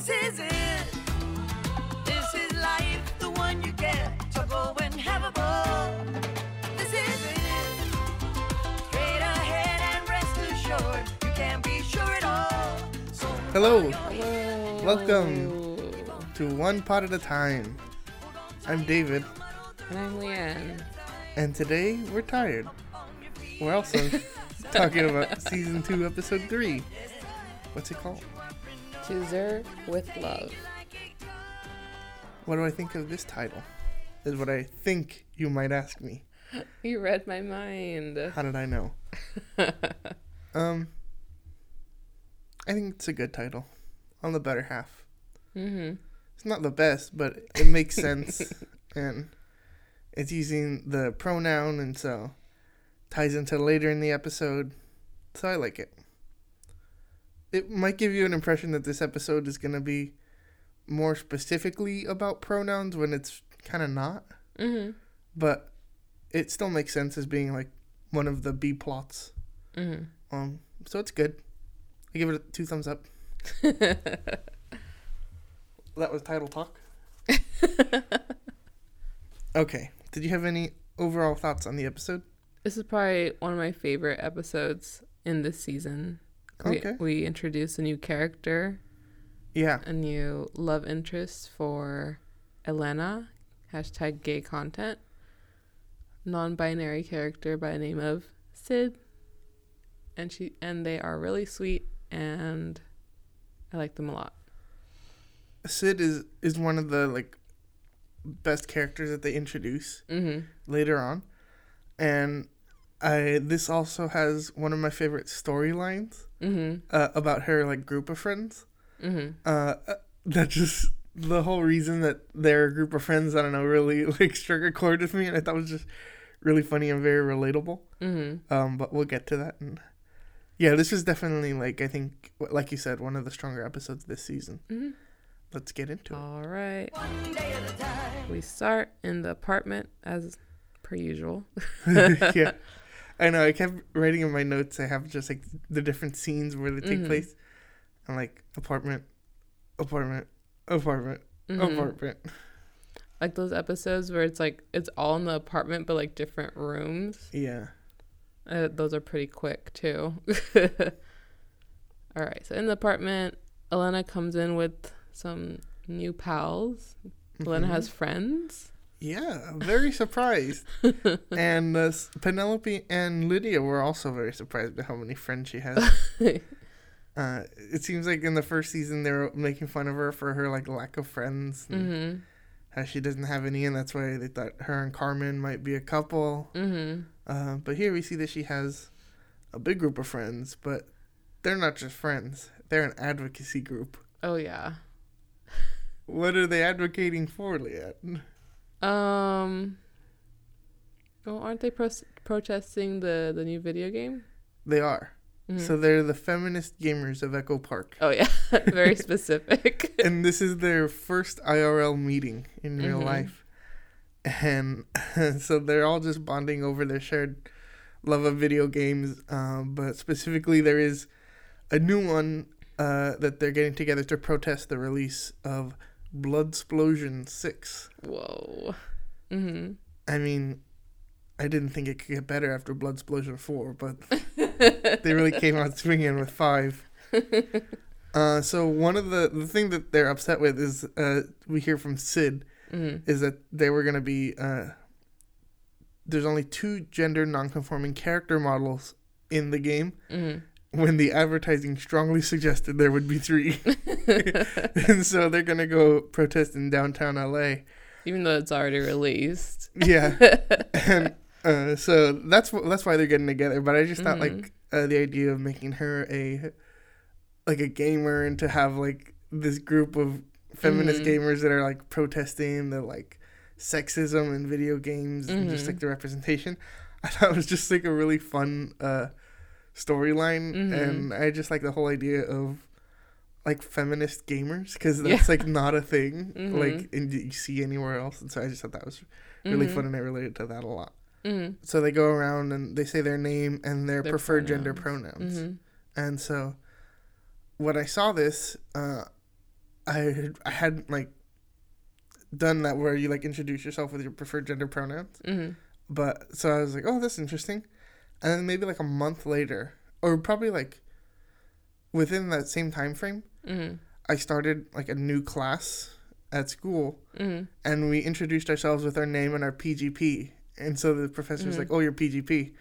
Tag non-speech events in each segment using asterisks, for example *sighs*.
This is it. This is life, the one you get. So go and have a ball. This is it. Straight ahead and rest assured, you can be sure at all. So Hello, Hello. Welcome. to One Pot at a Time. I'm David, And I'm Leanne. and today we're tired. We're also *laughs* talking about season two, episode three. What's it called? Chooser with love. What do I think of this title? Is what I think you might ask me. *laughs* You read my mind. How did I know? *laughs* Um, I think it's a good title. On the better half. mm-hmm. It's not the best, but it makes sense, *laughs* and it's using the pronoun, and so ties into later in the episode. So I like it. It might give you an impression that this episode is going to be more specifically about pronouns when it's kind of not, Mm-hmm. but it still makes sense as being like one of the B plots. Mm-hmm. Um, so it's good. I give it two thumbs up. *laughs* That was title talk. *laughs* okay. Did you have any overall thoughts on the episode? This is probably one of my favorite episodes in this season. We, we introduce a new character, Yeah. a new love interest for Elena, hashtag gay content, non-binary character by the name of Syd, and she and they are really sweet and I like them a lot. Syd is is one of the like best characters that they introduce Mm-hmm. later on. And I this also has one of my favorite storylines Mm-hmm. uh, about her like group of friends. Mm-hmm. Uh uh, that just the whole reason that they're a group of friends, I don't know, really *laughs* like struck a chord with me and I thought it was just really funny and very relatable. Mm-hmm. Um, but we'll get to that. And yeah, this is definitely like I think, like you said, one of the stronger episodes this season. Mm-hmm. Let's get into it. All right. one day at a time. We start in the apartment as per usual. *laughs* yeah, I know. I kept writing in my notes. I have just like the different scenes where they take Mhm. place. I'm like apartment, apartment, apartment, Mhm. apartment. Like those episodes where it's like it's all in the apartment but like different rooms. Yeah. Uh, those are pretty quick too. *laughs* All right. So in the apartment, Elena comes in with some new pals. Elena Mhm. has friends. Yeah, very surprised. *laughs* and uh, Penelope and Lydia were also very surprised by how many friends she has. *laughs* Uh, it seems like in the first season they were making fun of her for her like lack of friends, and mm-hmm. how she doesn't have any, and that's why they thought her and Carmen might be a couple. Mm-hmm. Uh, but here we see that she has a big group of friends, but they're not just friends; they're an advocacy group. Oh yeah. What are they advocating for, Leanne? Um. Oh, aren't they pro- protesting the the new video game? They are. Mhm. So they're the feminist gamers of Echo Park. oh yeah, *laughs* very *laughs* specific. *laughs* and this is their first IRL meeting in real Mhm. life. And so they're all just bonding over their shared love of video games. Um, but specifically, there is a new one uh, that they're getting together to protest the release of Bloodsplosion 6. Whoa. Mm-hmm. I mean, I didn't think it could get better after Bloodsplosion 4, but *laughs* they really came out swinging with 5. *laughs* Uh, so one of the the thing that they're upset with is uh, we hear from Syd Mm-hmm. is that they were gonna be uh, there's only two gender nonconforming character models in the game Mm-hmm. When the advertising strongly suggested there would be three, *laughs* *laughs* and so they're gonna go protest in downtown LA. Even though it's already released. Yeah, *laughs* and uh, so that's wh- that's why they're getting together. But I just thought Mhm. like uh, the idea of making her a like a gamer and to have like this group of feminist Mhm. gamers that are like protesting the like sexism in video games and just Mhm. like the representation. I thought it was just like a really fun uh, storyline, Mhm. and I just like the whole idea of like feminist gamers because that's Yeah. like not a thing Mhm. like in, you see anywhere else, and so I just thought that was really Mhm. fun and I related to that a lot. Mhm. So they go around and they say their name and their, Their preferred gender pronouns. pronouns. Mhm. And so when I saw this, uh, I had, I hadn't like done that where you like introduce yourself with your preferred gender pronouns. Mhm. But so I was like, oh, that's interesting. And then maybe like a month later, or probably like within that same time frame, Mhm. I started like a new class at school, Mhm. and we introduced ourselves with our name and our PGP. And so the professor was Mhm. like, "Oh, you're PGP,"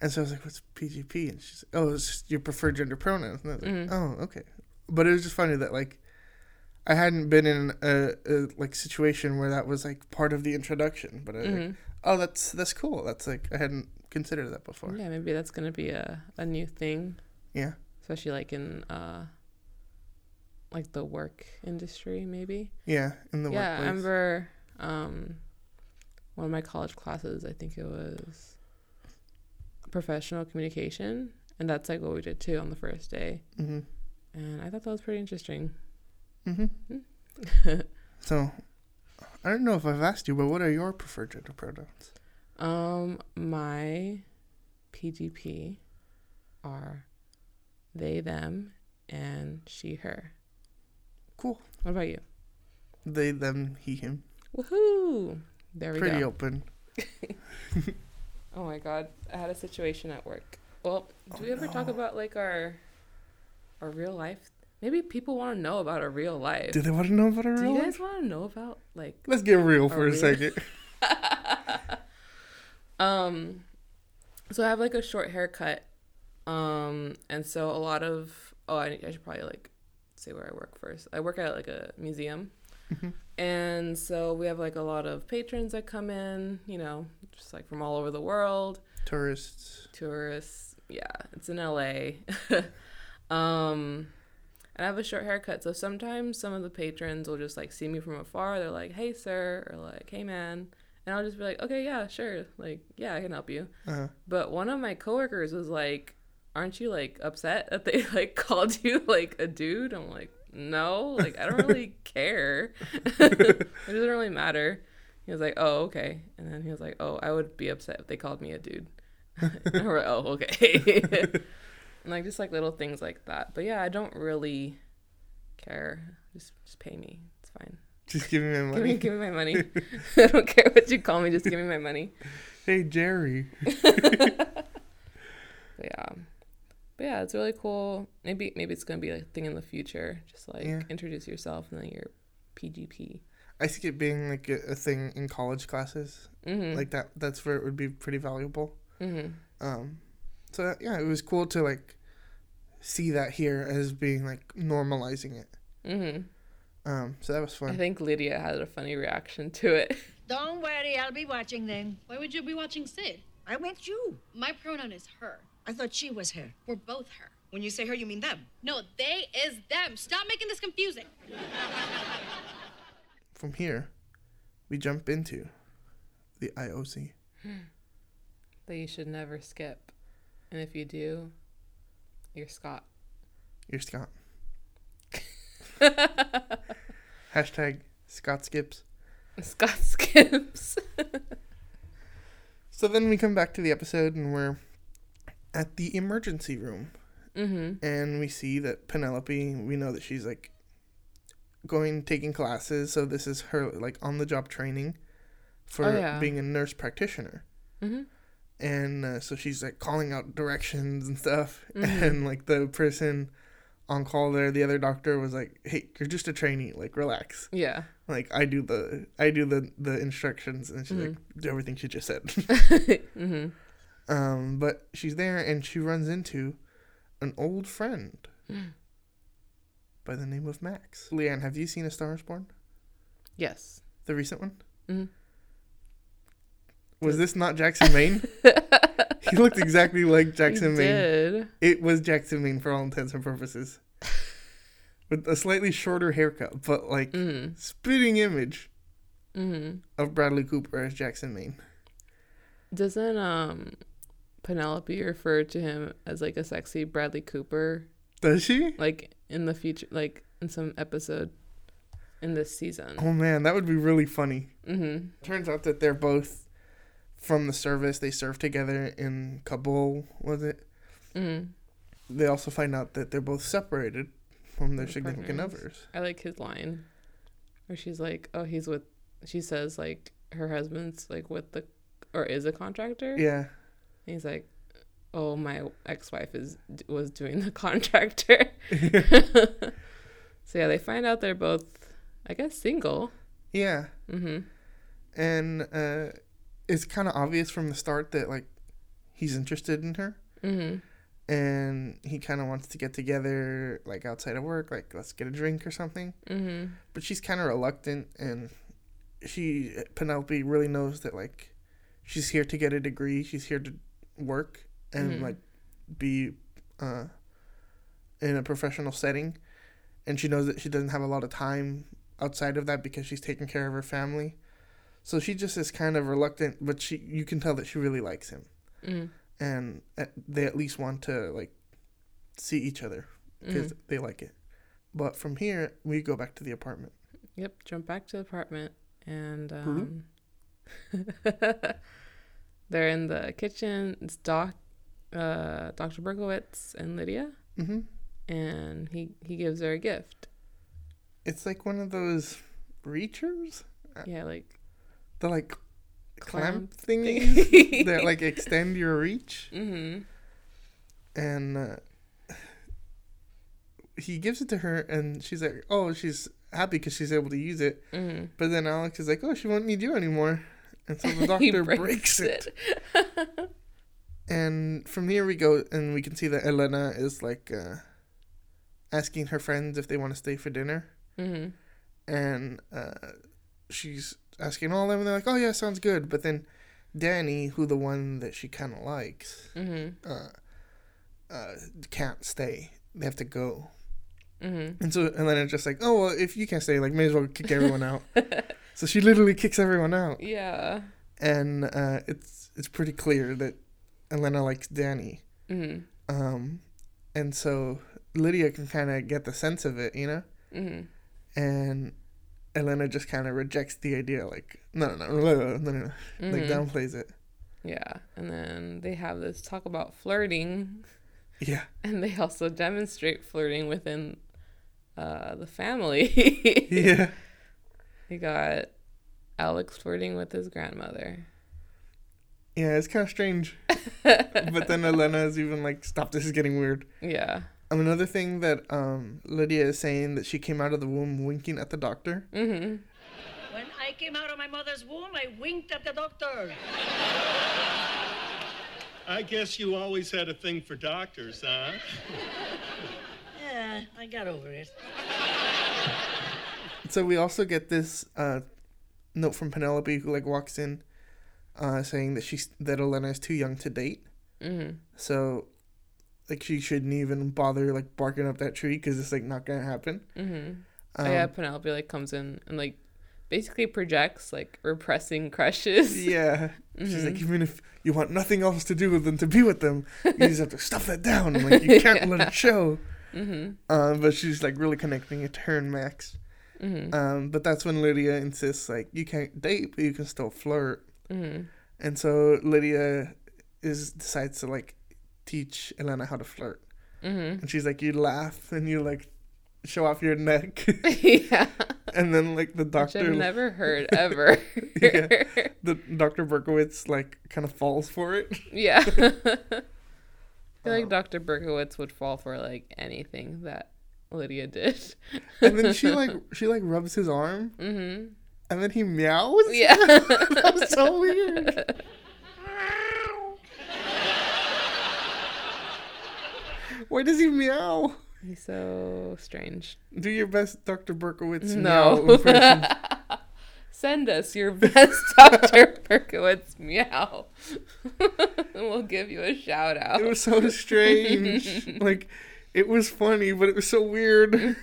and so I was like, "What's PGP?" And she's like, "Oh, it's just your preferred gender pronouns." And I was like, Mhm. "Oh, okay." But it was just funny that like I hadn't been in a, a like situation where that was like part of the introduction. But I was like. "Oh, that's that's cool." That's like I hadn't considered that before. Yeah, maybe that's gonna be a, a new thing, Yeah. especially like in uh like the work industry, maybe. Yeah, in the yeah, I remember um, one of my college classes. I think it was professional communication, and that's like what we did too on the first day. hmm And I thought that was pretty interesting. hmm *laughs* so I don't know if I've asked you, but what are your preferred gender pronouns? Um, my PGP are they, them, and she, her. Cool. What about you? They, them, he, him. Woohoo! There we Pretty go. Pretty open. *laughs* Oh my god, I had a situation at work. Well, do Oh, we ever talk about like our our real life? Maybe people want to know about a real life. Do they want to know about Do real you life? guys want to know about like Let's get real for a we? second. *laughs* um so I have like a short haircut. Um and so a lot of oh I, I should probably like say where I work first. I work at like a museum. Mhm. And so we have like a lot of patrons that come in, you know, just like from all over the world. Tourists. tourists. Yeah, it's in LA. *laughs* um, and I have a short haircut, so sometimes some of the patrons will just like see me from afar. They're like, "Hey, sir," or like, "Hey, man," and I'll just be like, "Okay, yeah, sure. Like, yeah, I can help you." Uh, But one of my coworkers was like, "Aren't you like upset that they *laughs* like called you like a dude?" I'm like, "No, like I don't really *laughs* care. *laughs* it doesn't really matter." He was like, "Oh, okay," and then he was like, "Oh, I would be upset if they called me a dude." and we're like, "Oh, okay." And like just like little things like that. But yeah, I don't really care. Just just pay me. It's fine. just give me my money. Give me give me my money. *laughs* *laughs* I don't care what you call me. Just give me my money. Hey, Jerry. *laughs* But yeah. But yeah, it's really cool. Maybe maybe it's gonna be a thing in the future. Just like Yeah. introduce yourself and then your PGP. I see it being like a, a thing in college classes. Mm-hmm. Like that. That's where it would be pretty valuable. mm-hmm. Um, so yeah, it was cool to like see that here as being like normalizing it. Mm-hmm. Um, so that was fun. I think Lydia had a funny reaction to it. *laughs* Don't worry, I'll be watching then. Why would you be watching Syd? I went you. My pronoun is her. I thought she was her. We're both her. When you say her, you mean them. No, they is them. Stop making this confusing. *laughs* From here, we jump into the IOC. that you should never skip. And if you do, you're Scott. You're Scott. *laughs* Hashtag Scott skips. Scott skips. So then we come back to the episode and we're at the emergency room mm-hmm. and we see that Penelope, we know that she's like going taking classes, so this is her like on the job training for Oh, yeah. being a nurse practitioner. Mm-hmm. And uh, so she's like calling out directions and stuff *laughs* Mhm. and like the person on call there, the other doctor was like, "Hey, you're just a trainee, like relax." Yeah. Like I do the I do the the instructions and she's like Mm-hmm. do everything she just said. *laughs* *laughs* mm-hmm. Um, but she's there and she runs into an old friend *gasps* by the name of Max. Leanne, have you seen A Star is Born? Yes. The recent one? Was this not Jackson Maine? *laughs* he looked exactly like Jackson he Maine. did. It was Jackson Maine for all intents and purposes. With a slightly shorter haircut, but like Mm-hmm. spitting image Mm-hmm. of Bradley Cooper as Jackson Maine. Doesn't um Penelope refer to him as like a sexy Bradley Cooper, Does she? like in the future, like in some episode in this season? Oh man, that would be really funny. Mm-hmm. Turns out that they're both from the service. They served together in Kabul, was it? Mm-hmm. They also find out that they're both separated from their significant others. I like his line where she's like, "Oh, he's with." She says like her husband's like with the or is a contractor. Yeah. And he's like, "Oh, my ex-wife is was doing the *laughs* contractor." *laughs* so yeah, they find out they're both, I guess, single. Yeah. Mm-hmm. And uh, it's kind of obvious from the start that like he's interested in her. Mm-hmm. and he kind of wants to get together like outside of work like let's get a drink or something Mm-hmm. but she's kind of reluctant and she penelope really knows that like she's here to get a degree she's here to work and Mhm. like be uh in a professional setting and she knows that she doesn't have a lot of time outside of that because she's taking care of her family so she just is kind of reluctant but she you can tell that she really likes him Mm-hmm. and uh, they at least want to like see each other because Mm-hmm. they like it. But from here, we go back to the apartment. Yep. Jump back to the apartment and um, *laughs* they're in the kitchen. It's Doc, uh, Dr. Berkowitz and Lydia, hmm and he he gives her a gift. It's like one of those reachers, Yeah, like the like clamp, Clamp thingies thing. *laughs* that like *laughs* extend your reach, mm-hmm. and uh, he gives it to her, and she's like, "Oh, she's happy because she's able to use it." Mm-hmm. But then Alex is like, "Oh, she won't need you anymore," and so the *laughs* He doctor breaks, it. And from here we go, and we can see that Elena is like uh, asking her friends if they want to stay for dinner, Mm-hmm. and uh, she's asking all of them, and they're like, "Oh yeah, sounds good." But then Danny, who the one that she kind of likes, Mm-hmm. uh, uh, can't stay. They have to go, Mm-hmm. and so it's just like, "Oh well, if you can't stay, like, may as well kick *laughs* everyone out." so she literally kicks everyone out, Yeah. and uh, it's it's pretty clear that Elena likes Danny. Mm-hmm. Um, and so Lydia can kind of get the sense of it, you know, Mm-hmm. and Elena just kind of rejects the idea, like no, no, no, no, no, no, no. like Mhm. downplays it. Yeah, and then they have this talk about flirting, Yeah, *laughs* and they also demonstrate flirting within uh, the family. *laughs* yeah, We got Alex flirting with his grandmother. yeah. It's kind of strange, *laughs* but then Elena is even like, "Stop! This is getting weird." Yeah. Um, another thing that um Lydia is saying that she came out of the womb winking at the doctor. Mm-hmm. When I came out of my mother's womb, I winked at the doctor. I guess you always had a thing for doctors, huh? *laughs* Yeah, I got over it. *laughs* So we also get this uh, note from Penelope, who like walks in, uh, saying that she's that Elena is too young to date. Mm-hmm. So, like, she shouldn't even bother like barking up that tree because it's like not gonna happen. Mm-hmm. Um, oh yeah, Penelope like comes in and like basically projects like repressing *laughs* crushes. yeah. She's like, even if you want nothing else to do with than to be with them, *laughs* you just have to stuff that down. And, like, you *laughs* can't let it show. Mm-hmm. Um, but she's like really connecting it to her and Max. Mm-hmm. Um, but that's when Lydia insists like you can't date, but you can still flirt. Mm-hmm. And so Lydia is decides to like teach Elena how to flirt. Mm-hmm. And she's like, you laugh and you like show off your neck, *laughs* *laughs* yeah. and then like the Which doctor, I've never heard *laughs* ever. Yeah. the Doctor Berkowitz like kind of falls for it. yeah. I feel like Um, Dr. Berkowitz would fall for like anything that Lydia did. And then she like she like rubs his arm, Mm-hmm. and then he meows. Yeah. that was so weird. Why does he meow? He's so strange. Do your best, Doctor Berkowitz. No. meow *laughs* impression. Send us your best *laughs* Dr. Berkowitz meow. and *laughs* we'll give you a shout out. It was so strange. like, it was funny, but it was so weird.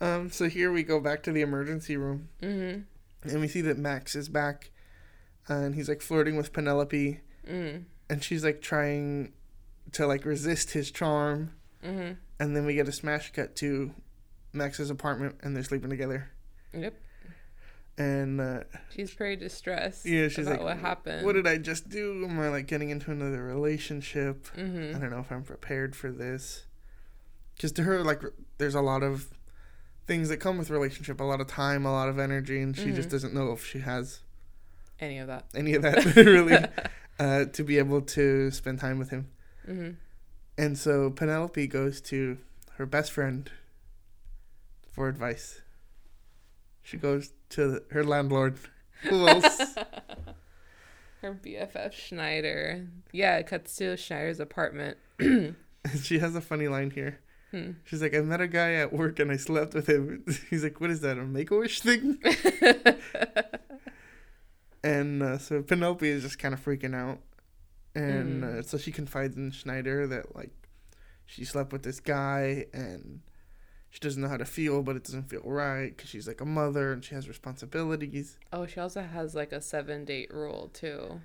um. So here we go back to the emergency room, mm-hmm. and we see that Max is back, and he's like flirting with Penelope, Mm. and she's like trying to like resist his charm, Mm-hmm. and then we get a smash cut to Max's apartment, and they're sleeping together, Yep. and uh, She's pretty distressed yeah, she's about like, what happened. What did I just do? Am I like getting into another relationship? mm-hmm. I don't know if I'm prepared for this. because to her like there's a lot of things that come with relationship, a lot of time, a lot of energy, and she just doesn't know if she has Any of that. any of that *laughs* really *laughs* uh, to be able to spend time with him. Hmm And so Penelope goes to her best friend for advice. She goes to her landlord. Who else? *laughs* Her BFF Schneider. Yeah, it cuts to Schneider's apartment. *clears throat* she has a funny line here. Hmm. She's like, I met a guy at work and I slept with him. *laughs* He's like, what is that, a make a wish thing? *laughs* and uh, so Penelope is just kind of freaking out. And Mm. uh, so she confides in Schneider that, like, she slept with this guy and she doesn't know how to feel, but it doesn't feel right because she's like a mother and she has responsibilities. Oh, she also has like a seven date rule too.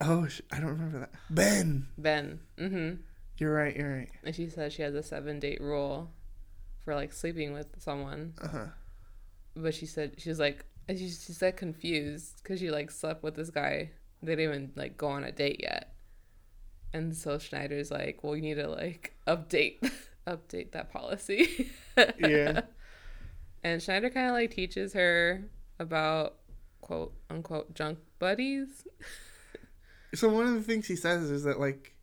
Oh, sh- I don't remember that. Ben! Ben. hmm You're right, you're right. And she says she has a seven date rule for like sleeping with someone. Uh huh. But she said she's like and she she said confused because she like slept with this guy. They didn't even like go on a date yet. And so Schneider's like, well, you need to like update *laughs* update that policy. Yeah. *laughs* And Schneider kind of like teaches her about quote unquote junk buddies. So one of the things he says is that like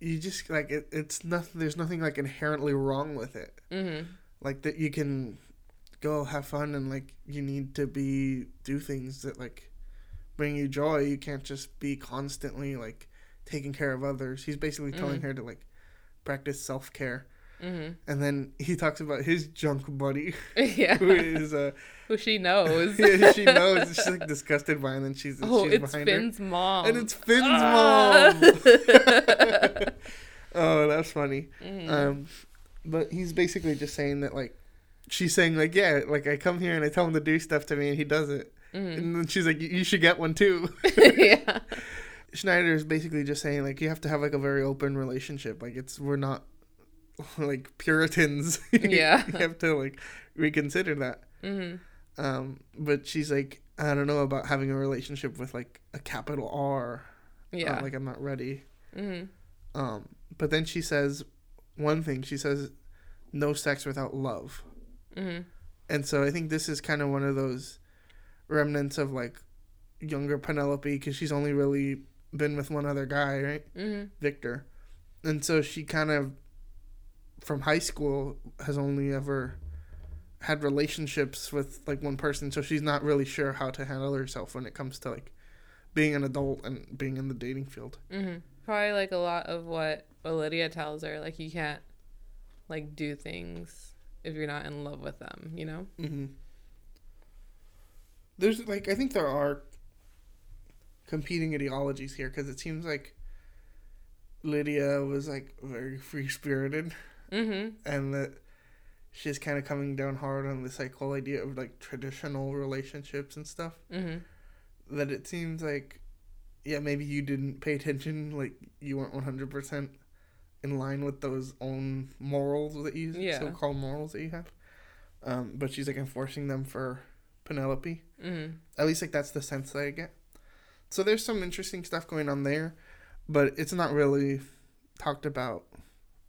you just like it, it's nothing there's nothing like inherently wrong with it. Mm-hmm. Like that you can go have fun and like you need to be do things that like bring you joy. You can't just be constantly like taking care of others. He's basically telling her to like practice self-care. Mm-hmm. And then he talks about his junk buddy *laughs* yeah. who is uh *laughs* Who she knows. *laughs* yeah, she knows she's like disgusted by it and she's oh, she's it's behind her. Finn's mom. And it's Finn's Ah. mom. oh, that's funny. Um, but he's basically just saying that like she's saying like yeah, like I come here and I tell him to do stuff to me and he does it. And then she's like, "You- you should get one too. yeah. Schneider is basically just saying like you have to have like a very open relationship. Like it's we're not *laughs* like Puritans. *laughs* Yeah. you *laughs* have to like reconsider that. Mm-hmm. Um, but she's like, I don't know about having a relationship with like a capital R. Uh, Yeah. like I'm not ready. mm-hmm. Um, but then she says one thing. She says, "No sex without love." Mm-hmm. And so I think this is kind of one of those remnants of like younger Penelope because she's only really been with one other guy, right, Mm-hmm. Victor. And so she kind of, from high school, has only ever had relationships with like one person. So she's not really sure how to handle herself when it comes to like being an adult and being in the dating field. Mm-hmm. Probably like a lot of what Lydia tells her, like you can't like do things if you're not in love with them, you know? Mm-hmm. There's like I think there are competing ideologies here because it seems like Lydia was like very free spirited Mm-hmm. and that she's kind of coming down hard on this like whole idea of like traditional relationships and stuff. Mm-hmm. That it seems like yeah maybe you didn't pay attention like you weren't one hundred percent in line with those own morals that you Yeah. so-called morals that you have. Um, but she's like enforcing them for Penelope. Mm-hmm. At least like that's the sense that I get. So there's some interesting stuff going on there, but it's not really talked about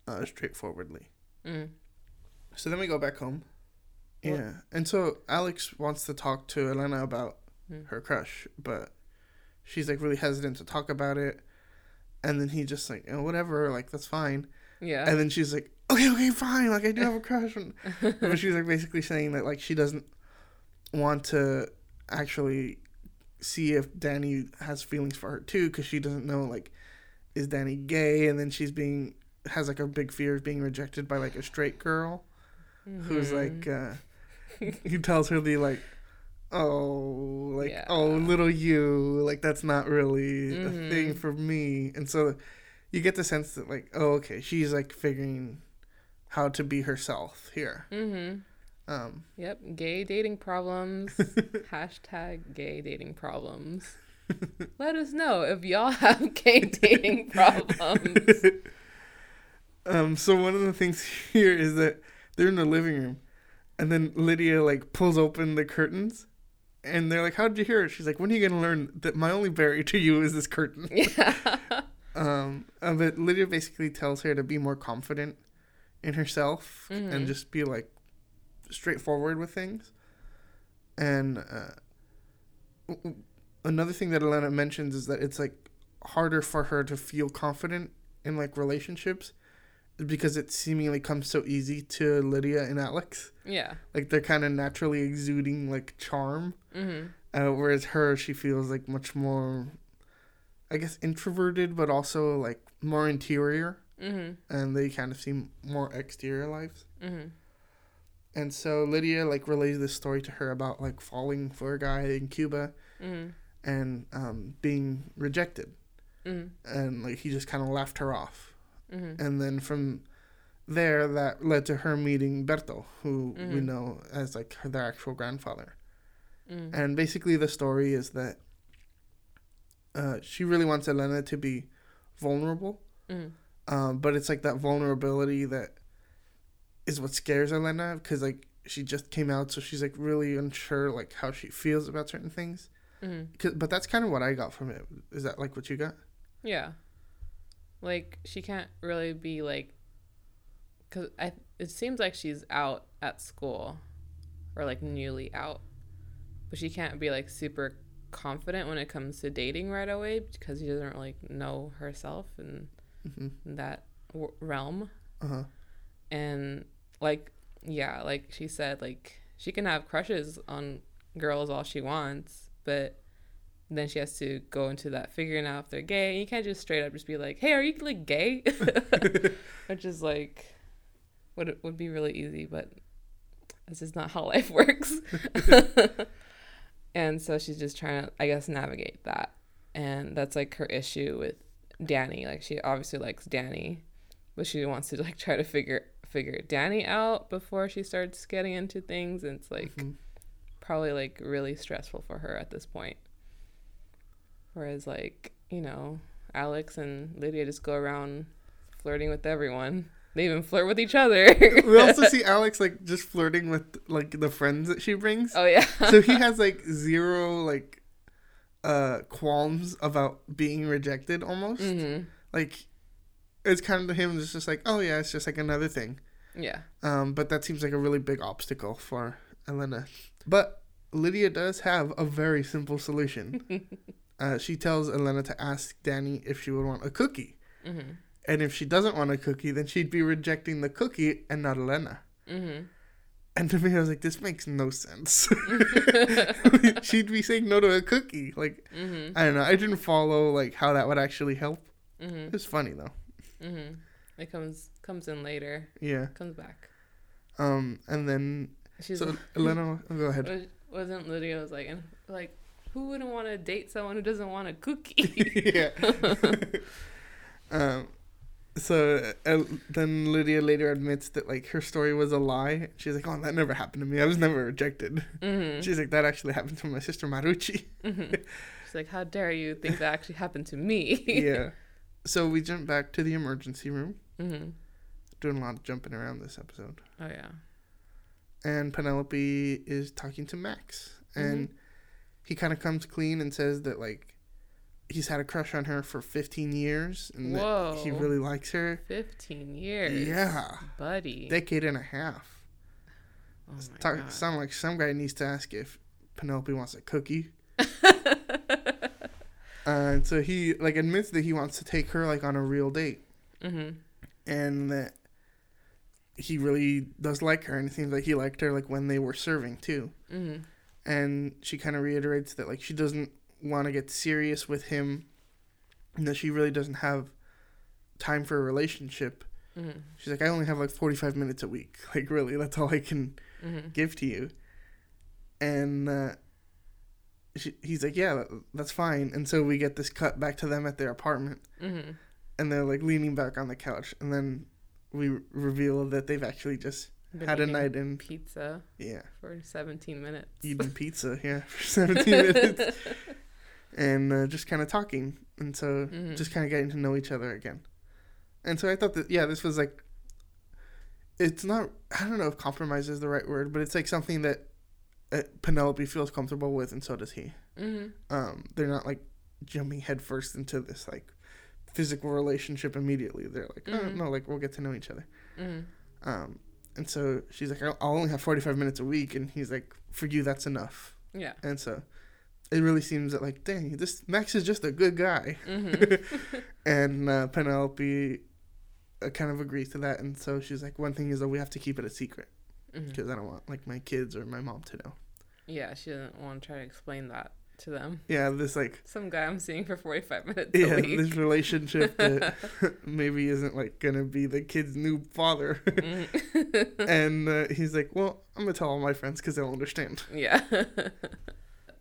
uh, straightforwardly. Mm. So then we go back home. What- Yeah. And so Alex wants to talk to Elena about Hmm. her crush, but she's like really hesitant to talk about it. And then he just like, oh, whatever, like that's fine. Yeah. And then she's like, okay, okay, fine, like I do have a crush. And, *laughs* but she's like basically saying that like she doesn't want to actually see if Danny has feelings for her too, because she doesn't know like is Danny gay, and then she's being has like a big fear of being rejected by like a straight girl who's Mm-hmm. like uh *laughs* he tells her the like oh like Yeah. oh little you like that's not really a thing for me and so you get the sense that like oh okay she's like figuring how to be herself here mm-hmm. Um Yep. Gay dating problems. *laughs* Hashtag gay dating problems. Let us know if y'all have *laughs* gay dating *laughs* problems. um so one of the things here is that they're in the living room and then lydia like pulls open the curtains and they're like how did you hear it she's like when are you gonna learn that my only barrier to you is this curtain yeah. Um, uh, but Lydia basically tells her to be more confident in herself and just be like straightforward with things. And uh, another thing that Elena mentions is that it's like harder for her to feel confident in like relationships because it seemingly comes so easy to Lydia and Alex. Yeah. Like they're kind of naturally exuding like charm, Mm-hmm. uh, whereas her she feels like much more, I guess, introverted, but also like more interior, Mm-hmm. and they kind of seem more exterior lives. Mm-hmm. And so Lydia like relays this story to her about like falling for a guy in Cuba Mm-hmm. and um, being rejected, Mm-hmm. and like he just kind of laughed her off. Mm-hmm. And then from there, that led to her meeting Berto, who we Mhm. know as like her their actual grandfather. Mm-hmm. And basically, the story is that uh, she really wants Elena to be vulnerable, Mm-hmm. um, but it's like that vulnerability that is what scares Elena because like she just came out, so she's like really unsure like how she feels about certain things. Mm-hmm. 'Cause- but that's kind of what I got from it. Is that like what you got? Yeah. Like she can't really be like cuz I it seems like she's out at school or like newly out. But she can't be like super confident when it comes to dating right away because she doesn't really know herself in, Mhm. that w- realm. Uh huh. And like yeah, like she said like she can have crushes on girls all she wants, but then she has to go into that figuring out if they're gay. You can't just straight up just be like, "Hey, are you like gay?" *laughs* *laughs* Which is like would would be really easy, but this is not how *laughs* life works. and so she's just trying to, I guess, navigate that, and that's like her issue with Danny. Like she obviously likes Danny, but she wants to like try to figure figure Danny out before she starts getting into things, and it's like Mhm. probably like really stressful for her at this point. Whereas like, you know, Alex and Lydia just go around flirting with everyone. They even flirt with each other. *laughs* we also see *laughs* Alex like just flirting with like the friends that she brings. oh yeah. so he *laughs* has like zero like uh qualms about being rejected almost. hmm Like it's kind of to him it's just like, oh yeah, it's just like another thing. Yeah. Um, but that seems like a really big obstacle for Elena. But Lydia does have a very simple solution. *laughs* uh, she tells Elena to ask Danny if she would want a cookie. hmm And if she doesn't want a cookie, then she'd be rejecting the cookie and not Elena. hmm And to me, I was like, this makes no sense. *laughs* *laughs* she'd be saying no to a cookie. Like, hmm I don't know. I didn't follow like how that would actually help. hmm It's funny though. Hmm It comes comes in later. Yeah. Comes back. Um, and then She's so Elena, oh, *laughs* go ahead. was- wasn't Lydia was like and like who wouldn't want to date someone who doesn't want a cookie? *laughs* yeah. *laughs* um, so uh, then Lydia later admits that like her story was a lie. She's like, "Oh, that never happened to me. I was never rejected." hmm She's like, "That actually happened to my sister Marucci." She's like, how dare you think that actually happened to me? yeah. So we jump back to the emergency room. hmm Doing a lot of jumping around this episode. Oh yeah. And Penelope is talking to Max, and he kind of comes clean and says that like he's had a crush on her for 15 years, and that he really likes her. Fifteen years. Yeah. Buddy. decade and a half. oh my Talk, God. sound like some guy needs to ask if Penelope wants a cookie. *laughs* And so he like admits that he wants to take her like on a real date, Mhm. and that he really does like her, and it seems like he liked her like when they were serving too. Mhm. And she kind of reiterates that like she doesn't want to get serious with him, and that she really doesn't have time for a relationship. Mhm. She's like, I only have like forty five minutes a week. *laughs* Like really, that's all I can Mhm. give to you. And uh, she, he's like, yeah, that, that's fine. And so we get this cut back to them at their apartment, Mhm. and they're like leaning back on the couch, and then we r- reveal that they've actually just Been had a night in, pizza yeah, for seventeen minutes. eating *laughs* pizza, yeah, for seventeen minutes, *laughs* and uh, just kind of talking, and so Mhm. just kind of getting to know each other again. And so I thought that, yeah, this was like, it's not, I don't know if compromise is the right word, but it's like something that Penelope feels comfortable with, and so does he. Mhm. Um, they're not like jumping headfirst into this like physical relationship immediately. They're like, oh, Mhm. no, like we'll get to know each other. Mhm. Um, and so she's like, I'll, I'll only have 45 minutes a week. And he's like, for you, that's enough. Yeah. And so it really seems that, like, dang, this Max is just a good guy. Mm-hmm. *laughs* and uh, Penelope uh, kind of agrees to that. And so she's like, one thing is that we have to keep it a secret because I don't want, like, my kids or my mom to know. Yeah, she doesn't want to try to explain that to them. Yeah, this, like, Some guy I'm seeing for 45 minutes yeah, a week. this relationship *laughs* that *laughs* maybe isn't, like, gonna be the kid's new father. Mm. *laughs* and uh, he's like, well, I'm gonna tell all my friends because they'll understand. yeah.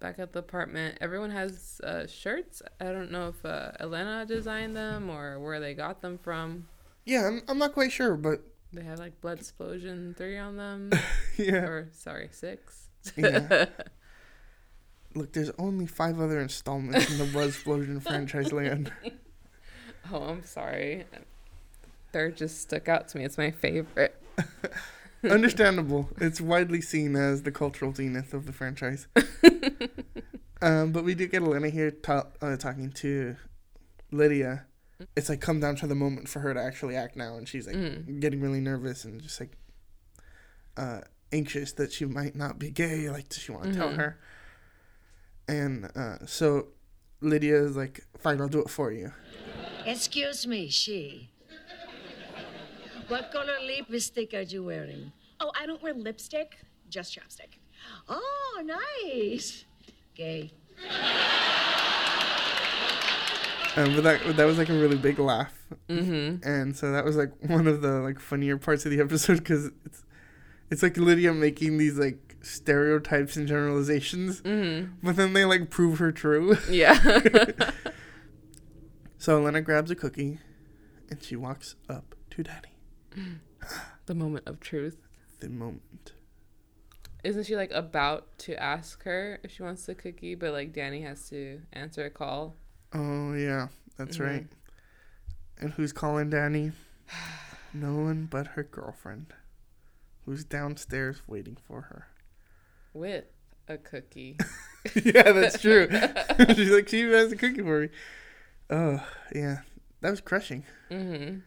Back at the apartment, everyone has uh, shirts. I don't know if uh, Elena designed them or where they got them from. Yeah, I'm, I'm not quite sure, but They have like Bloodsplosion 3 on them. yeah. or, sorry, 6. Yeah. *laughs* Look, there's only five other installments in the Bloodsplosion *laughs* franchise land. Oh, I'm sorry. Third just stuck out to me. It's my favorite. *laughs* Understandable. It's widely seen as the cultural zenith of the franchise. um, but we do get Elena here ta- uh, talking to Lydia. It's like come down to the moment for her to actually act now, and she's like Mm. getting really nervous and just like uh, anxious that she might not be gay. Like, does she want to tell Mhm. her? And uh, so Lydia is like, "Fine, I'll do it for you." Excuse me, she. What color lipstick are you wearing? Oh, I don't wear lipstick, just chapstick. Oh, nice. Gay. Um, but that that was like a really big laugh, Mm-hmm. and so that was like one of the like funnier parts of the episode because it's it's like Lydia making these like stereotypes and generalizations, Mm-hmm. but then they like prove her true. Yeah. *laughs* So Elena grabs a cookie, and she walks up to Danny. *gasps* the moment of truth. The moment. Isn't she like about to ask her if she wants the cookie, but like Danny has to answer a call? Oh yeah, that's Mhm. right. And who's calling Danny? *sighs* No one but her girlfriend, who's downstairs waiting for her. With a cookie. *laughs* yeah, that's true. *laughs* *laughs* She's like, she even has a cookie for me. Oh, yeah. That was crushing. mm-hmm.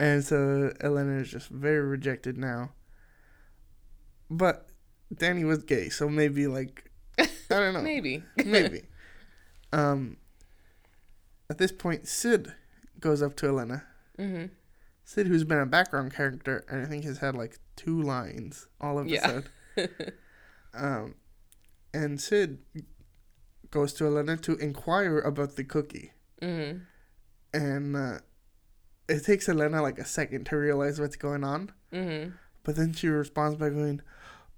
And so Elena is just very rejected now. But Danny was gay, so maybe, like, I don't know. Maybe. maybe. Um, at this point, Syd goes up to Elena. Mm-hmm. Syd, who's been a background character, and I think has had like two lines all of Yeah. sudden, *laughs* um, and Syd goes to Elena to inquire about the cookie, Mm-hmm. and uh, it takes Elena like a second to realize what's going on. Mm-hmm. But then she responds by going,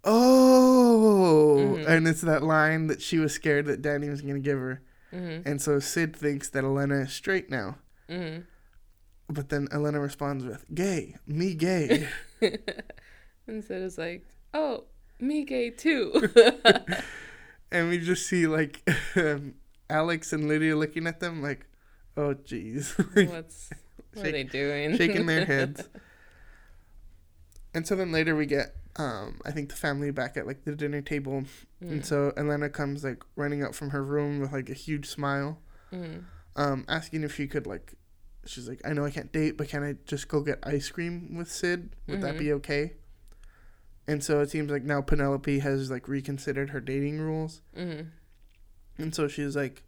"Oh!" Mhm. and it's that line that she was scared that Danny was gonna give her, Mm-hmm. and so Syd thinks that Elena is straight now. But then Elena responds with, "Gay, me gay." *laughs* and so it's like, oh, me gay too. *laughs* *laughs* and we just see like um, Alex and Lydia looking at them like, "Oh, jeez," What's what are they doing? shaking their heads. And so then later we get, um, I think the family back at like the dinner table, and Mm. so Elena comes like running up from her room with like a huge smile, Mm. um, asking if she could like, she's like, "I know I can't date, but can I just go get ice cream with Syd? Would that Mhm. be okay?" And so it seems like now Penelope has like reconsidered her dating rules. Mm. And so she's like,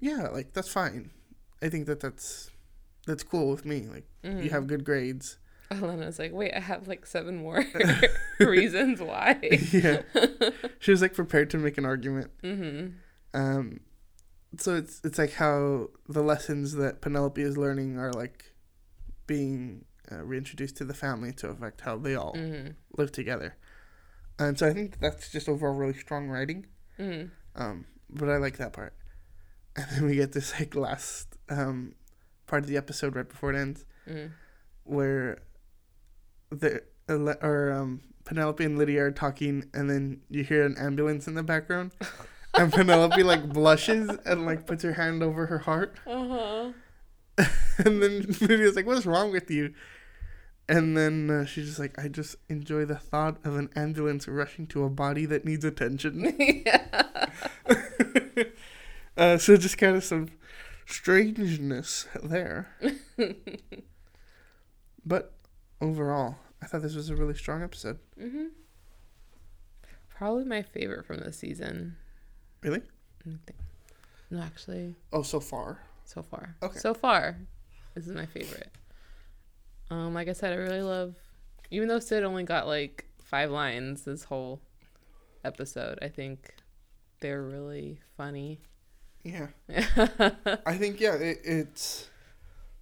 "Yeah, like that's fine. I think that that's that's cool with me. Like Mm. you have good grades." *laughs* Elena's like, wait, I have like seven more *laughs* *laughs* reasons why. yeah. She was like prepared to make an argument. mm-hmm. Um so it's it's like how the lessons that Penelope is learning are like being uh, reintroduced to the family to affect how they all Mm-hmm. live together. And so I think that's just overall really strong writing. Mm-hmm. Um, but I like that part. And then we get this like last um, part of the episode right before it ends, Mm. where the or um, Penelope and Lydia are talking, and then you hear an ambulance in the background, *laughs* *laughs* and Penelope like blushes and like puts her hand over her heart, Uh-huh. *laughs* and then Lydia's like, "What's wrong with you?" And then uh, she's just like, "I just enjoy the thought of an ambulance rushing to a body that needs attention." *laughs* yeah. Uh, so just kind of some strangeness there. but overall, I thought this was a really strong episode. Mm-hmm. Probably my favorite from this season. Really? No, actually, Oh, so far. so far. Okay. So far, this is my favorite. Um, like I said, I really love. Even though Syd only got like five lines this whole episode, I think they're really funny. Yeah. *laughs* I think yeah, it, it's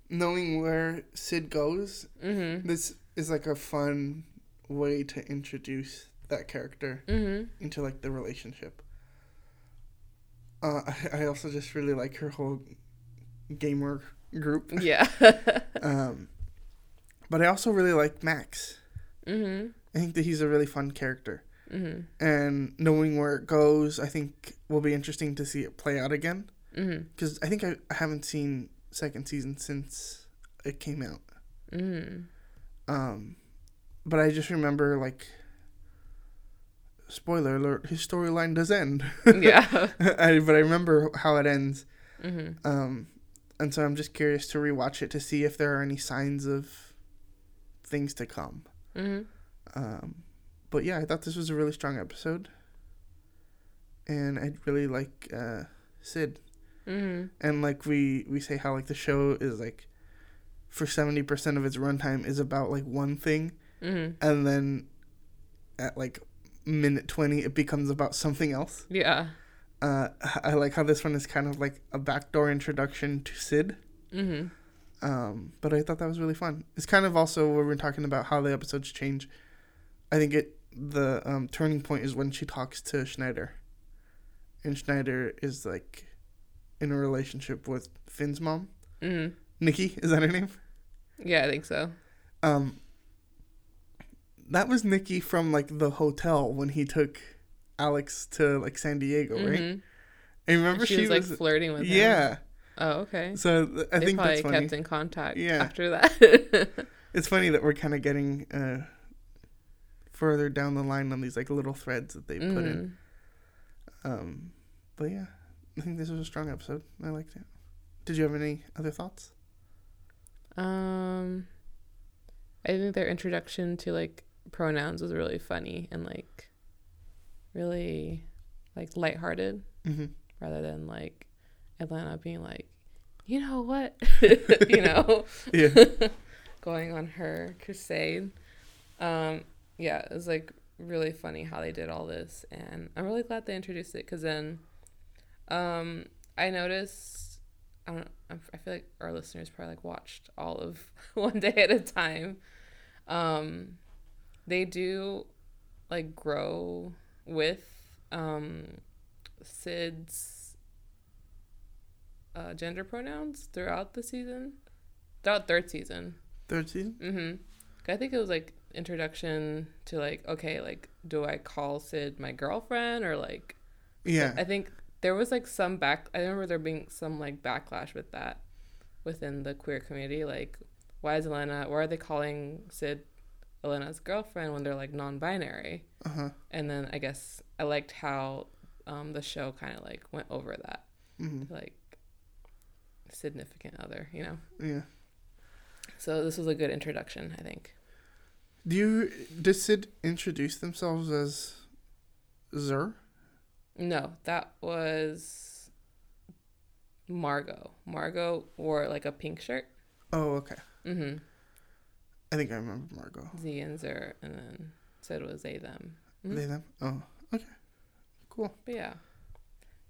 knowing where Syd goes. Mm-hmm. This is like a fun way to introduce that character Mm-hmm. into like the relationship. Uh, I, I also just really like her whole gamer group. Yeah. *laughs* Um, but I also really like Max. mm-hmm. I think that he's a really fun character. Mm-hmm. And knowing where it goes, I think will be interesting to see it play out again. Mm-hmm. Because I think I, I haven't seen second season since it came out. Mm-hmm. Um, but I just remember like, spoiler alert, his storyline does end. *laughs* Yeah. I, but I remember how it ends. mm-hmm. Um, and so I'm just curious to rewatch it to see if there are any signs of things to come. Mm-hmm. Um, but yeah, I thought this was a really strong episode, and I really like uh, Syd. Mm-hmm. And like we we say how like the show is like for seventy percent of its runtime is about like one thing, Mm-hmm. and then at like minute twenty it becomes about something else. Yeah. Uh, I like how this one is kind of like a backdoor introduction to Syd. Mm-hmm. Um, but I thought that was really fun. It's kind of also where we're talking about how the episodes change. I think it the um, turning point is when she talks to Schneider, and Schneider is like in a relationship with Finn's mom, Mm-hmm. Nikki. Is that her name? Yeah, I think so. Um, that was Nikki from like the hotel when he took Alex to like San Diego, right? Mhm. And remember she, was, like flirting with him. yeah. Oh, okay. So th- I they think probably that's funny. kept in contact Yeah. after that. *laughs* It's funny that we're kind of getting uh, further down the line on these like little threads that they put in. Mhm. Um, but yeah, I think this was a strong episode. I liked it. Did you have any other thoughts? Um, I think their introduction to like pronouns was really funny and like really like lighthearted Mm-hmm. rather than like Atlanta being like, you know what, *laughs* *laughs* you know, Yeah. *laughs* going on her crusade. Um, yeah, it was like really funny how they did all this, and I'm really glad they introduced it because then, um, I noticed. I don't. I feel like our listeners probably like watched all of one day at a time. Um, they do like grow with um Syd's uh, gender pronouns throughout the season, throughout third season. Third season. Mm-hmm. I think it was like introduction to like okay, like do I call Syd my girlfriend or like Yeah. I think there was like some back. I remember there being some like backlash with that within the queer community. Like, why is Elena? Why are they calling Syd Elena's girlfriend when they're like non-binary? Uh huh. And then I guess I liked how um, the show kind of like went over that, Mm-hmm. like significant other, you know. Yeah. So this was a good introduction, I think. Do you did Syd introduce themselves as Zer? No, that was Margot. Margot wore like a pink shirt. Oh, okay. Mm-hmm. I think I remember Margot. Z and Zer, and then said it was they them. Mhm. They them. Oh, okay. Cool. But yeah,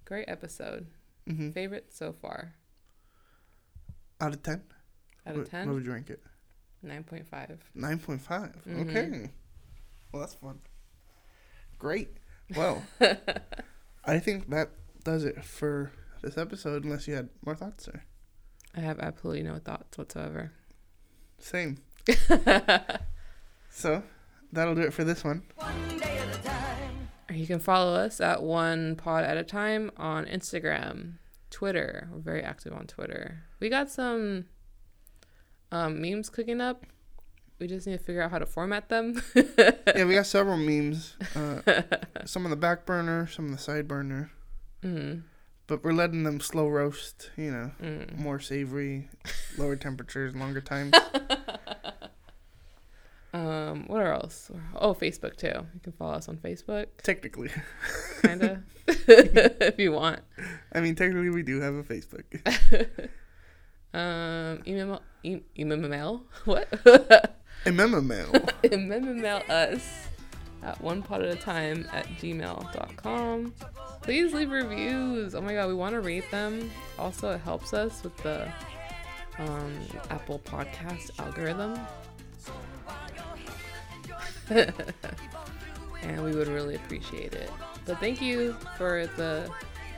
great episode. Mm-hmm. Favorite so far. Out of ten. Out of ten, What would you rank it? nine point five. Nine point five. Mhm. Okay. Well, that's fun. Great. Well, *laughs* I think that does it for this episode. Unless you had more thoughts, or I have absolutely no thoughts whatsoever. same. *laughs* So that'll do it for this one. One day at a time. You can follow us at one pod at a time on Instagram, Twitter. We're very active on Twitter. We got some um, memes cooking up. We just need to figure out how to format them. *laughs* yeah, we got several memes. Uh, *laughs* some on the back burner, some on the side burner. mm, But we're letting them slow roast, you know, mm. more savory, lower temperatures, longer times. Um, what else? Oh, Facebook too. You can follow us on Facebook, Technically, kinda, *laughs* *laughs* if you want. I mean, technically, we do have a Facebook. *laughs* Um, email, e- email, what? MMML. email us at one pod at a time at gmail.com. Please leave reviews. Oh my god, we want to rate them. Also, it helps us with the um, Apple Podcast algorithm. *laughs* and we would really appreciate it. But thank you for the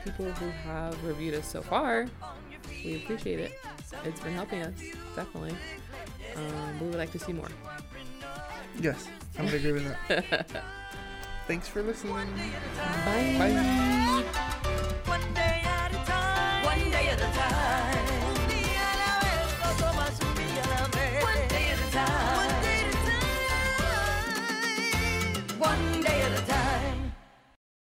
people who have reviewed us so far. We appreciate it. It's been helping us, definitely. Um, we would like to see more. Yes, I would agree with that. *laughs* Thanks for listening. Bye. Bye.